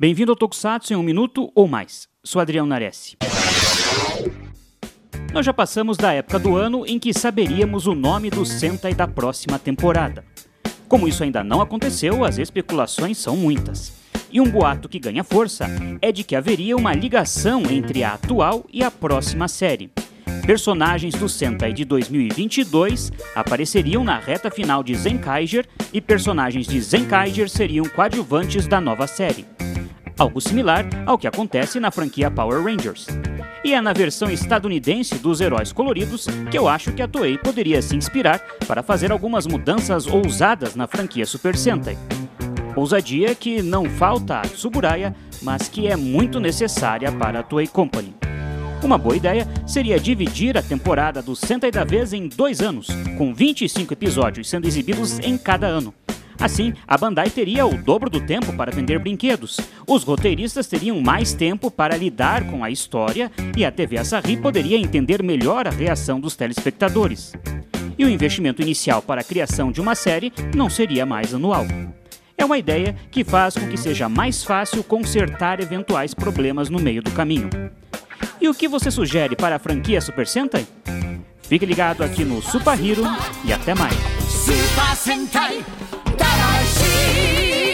Bem-vindo ao Tokusatsu em um minuto ou mais. Sou Adriano Nares. Nós já passamos da época do ano em que saberíamos o nome do Sentai da próxima temporada. Como isso ainda não aconteceu, as especulações são muitas. E um boato que ganha força é de que haveria uma ligação entre a atual e a próxima série. Personagens do Sentai de 2022 apareceriam na reta final de Zenkaiger e personagens de Zenkaiger seriam coadjuvantes da nova série algo similar ao que acontece na franquia Power Rangers. E é na versão estadunidense dos heróis coloridos que eu acho que a Toei poderia se inspirar para fazer algumas mudanças ousadas na franquia Super Sentai. Ousadia que não falta a Tsuburaya, mas que é muito necessária para a Toei Company. Uma boa ideia seria dividir a temporada do Sentai da Vez em dois anos, com 25 episódios sendo exibidos em cada ano. Assim, a Bandai teria o dobro do tempo para vender brinquedos, os roteiristas teriam mais tempo para lidar com a história e a TV Asahi poderia entender melhor a reação dos telespectadores. E o investimento inicial para a criação de uma série não seria mais anual. É uma ideia que faz com que seja mais fácil consertar eventuais problemas no meio do caminho. E o que você sugere para a franquia Super Sentai? Fique ligado aqui no Super Hero e até mais. Super Sentai. see.